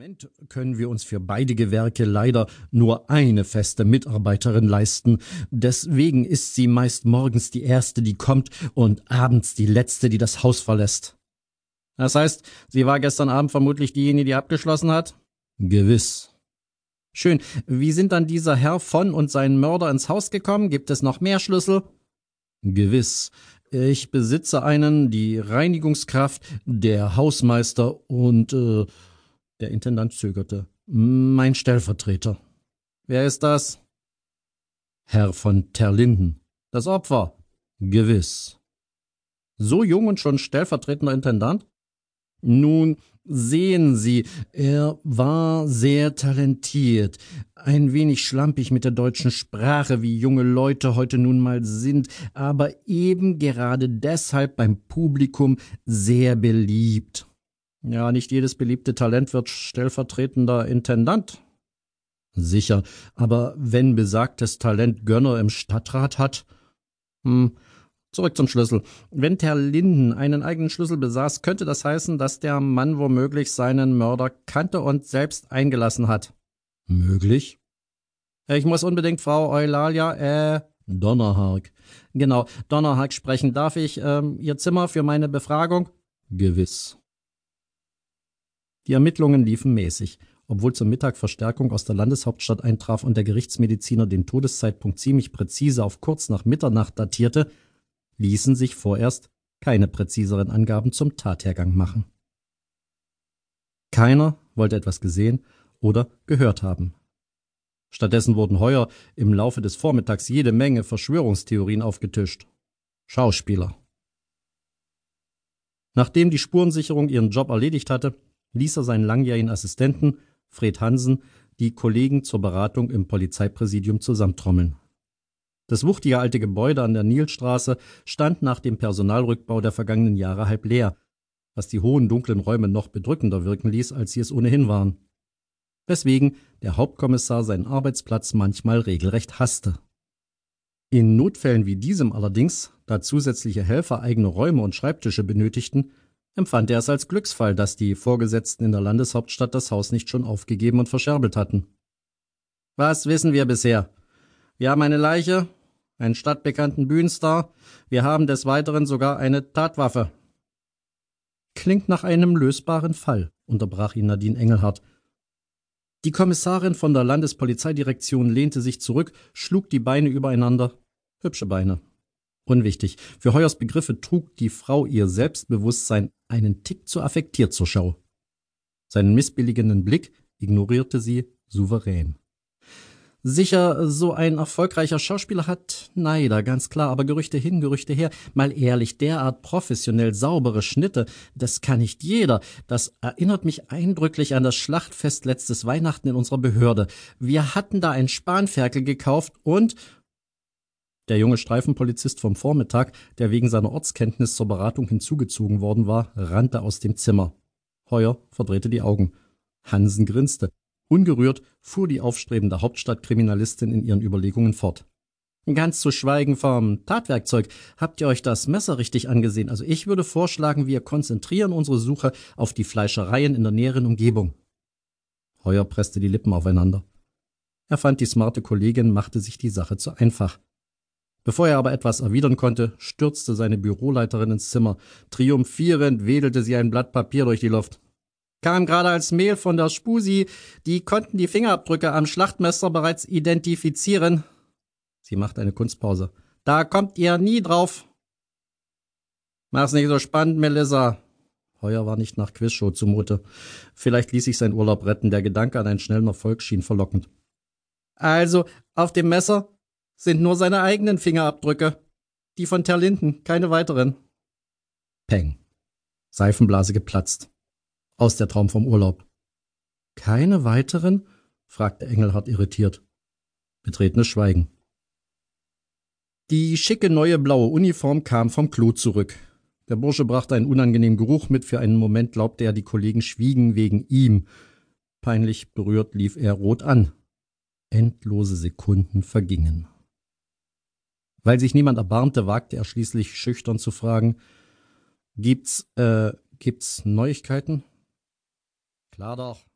Moment können wir uns für beide Gewerke leider nur eine feste Mitarbeiterin leisten. Deswegen ist sie meist morgens die erste, die kommt und abends die letzte, die das Haus verlässt. Das heißt, sie war gestern Abend vermutlich diejenige, die abgeschlossen hat? Gewiss. Schön. Wie sind dann dieser Herr von und sein Mörder ins Haus gekommen? Gibt es noch mehr Schlüssel? Gewiss. Ich besitze einen, die Reinigungskraft, der Hausmeister und äh, der Intendant zögerte. Mein Stellvertreter. Wer ist das? Herr von Terlinden. Das Opfer. Gewiss. So jung und schon stellvertretender Intendant? Nun, sehen Sie, er war sehr talentiert, ein wenig schlampig mit der deutschen Sprache, wie junge Leute heute nun mal sind, aber eben gerade deshalb beim Publikum sehr beliebt. Ja, nicht jedes beliebte Talent wird stellvertretender Intendant. Sicher, aber wenn besagtes Talent Gönner im Stadtrat hat. Hm, zurück zum Schlüssel. Wenn Herr Linden einen eigenen Schlüssel besaß, könnte das heißen, dass der Mann womöglich seinen Mörder kannte und selbst eingelassen hat. Möglich? Ich muss unbedingt Frau Eulalia, äh, Donnerhark. Genau, Donnerhark sprechen. Darf ich ähm, Ihr Zimmer für meine Befragung? Gewiss. Die Ermittlungen liefen mäßig. Obwohl zum Mittag Verstärkung aus der Landeshauptstadt eintraf und der Gerichtsmediziner den Todeszeitpunkt ziemlich präzise auf kurz nach Mitternacht datierte, ließen sich vorerst keine präziseren Angaben zum Tathergang machen. Keiner wollte etwas gesehen oder gehört haben. Stattdessen wurden heuer im Laufe des Vormittags jede Menge Verschwörungstheorien aufgetischt. Schauspieler. Nachdem die Spurensicherung ihren Job erledigt hatte, ließ er seinen langjährigen Assistenten, Fred Hansen, die Kollegen zur Beratung im Polizeipräsidium zusammentrommeln. Das wuchtige alte Gebäude an der Nilstraße stand nach dem Personalrückbau der vergangenen Jahre halb leer, was die hohen dunklen Räume noch bedrückender wirken ließ, als sie es ohnehin waren. Weswegen der Hauptkommissar seinen Arbeitsplatz manchmal regelrecht hasste. In Notfällen wie diesem allerdings, da zusätzliche Helfer eigene Räume und Schreibtische benötigten, empfand er es als Glücksfall, dass die Vorgesetzten in der Landeshauptstadt das Haus nicht schon aufgegeben und verscherbelt hatten. Was wissen wir bisher? Wir haben eine Leiche, einen stadtbekannten Bühnenstar, wir haben des Weiteren sogar eine Tatwaffe. Klingt nach einem lösbaren Fall, unterbrach ihn Nadine Engelhardt. Die Kommissarin von der Landespolizeidirektion lehnte sich zurück, schlug die Beine übereinander. Hübsche Beine. Unwichtig. Für Heuers Begriffe trug die Frau ihr Selbstbewusstsein einen Tick zu affektiert zur Schau. Seinen missbilligenden Blick ignorierte sie souverän. Sicher, so ein erfolgreicher Schauspieler hat Neider, ganz klar, aber Gerüchte hin, Gerüchte her. Mal ehrlich, derart professionell saubere Schnitte, das kann nicht jeder. Das erinnert mich eindrücklich an das Schlachtfest letztes Weihnachten in unserer Behörde. Wir hatten da ein Spanferkel gekauft und der junge Streifenpolizist vom Vormittag, der wegen seiner Ortskenntnis zur Beratung hinzugezogen worden war, rannte aus dem Zimmer. Heuer verdrehte die Augen. Hansen grinste. Ungerührt fuhr die aufstrebende Hauptstadtkriminalistin in ihren Überlegungen fort. Ganz zu schweigen vom Tatwerkzeug. Habt ihr euch das Messer richtig angesehen? Also ich würde vorschlagen, wir konzentrieren unsere Suche auf die Fleischereien in der näheren Umgebung. Heuer presste die Lippen aufeinander. Er fand, die smarte Kollegin machte sich die Sache zu einfach. Bevor er aber etwas erwidern konnte, stürzte seine Büroleiterin ins Zimmer. Triumphierend wedelte sie ein Blatt Papier durch die Luft. Kam gerade als Mail von der Spusi, die konnten die Fingerabdrücke am Schlachtmesser bereits identifizieren. Sie machte eine Kunstpause. Da kommt ihr nie drauf. Mach's nicht so spannend, Melissa. Heuer war nicht nach Quizshow zumute. Vielleicht ließ sich sein Urlaub retten. Der Gedanke an einen schnellen Erfolg schien verlockend. Also, auf dem Messer sind nur seine eigenen Fingerabdrücke. Die von Terlinden, keine weiteren. Peng. Seifenblase geplatzt. Aus der Traum vom Urlaub. Keine weiteren? fragte Engelhardt irritiert. Betretenes Schweigen. Die schicke neue blaue Uniform kam vom Klo zurück. Der Bursche brachte einen unangenehmen Geruch mit. Für einen Moment glaubte er, die Kollegen schwiegen wegen ihm. Peinlich berührt lief er rot an. Endlose Sekunden vergingen. Weil sich niemand erbarmte, wagte er schließlich schüchtern zu fragen, gibt's, äh, gibt's Neuigkeiten? Klar doch.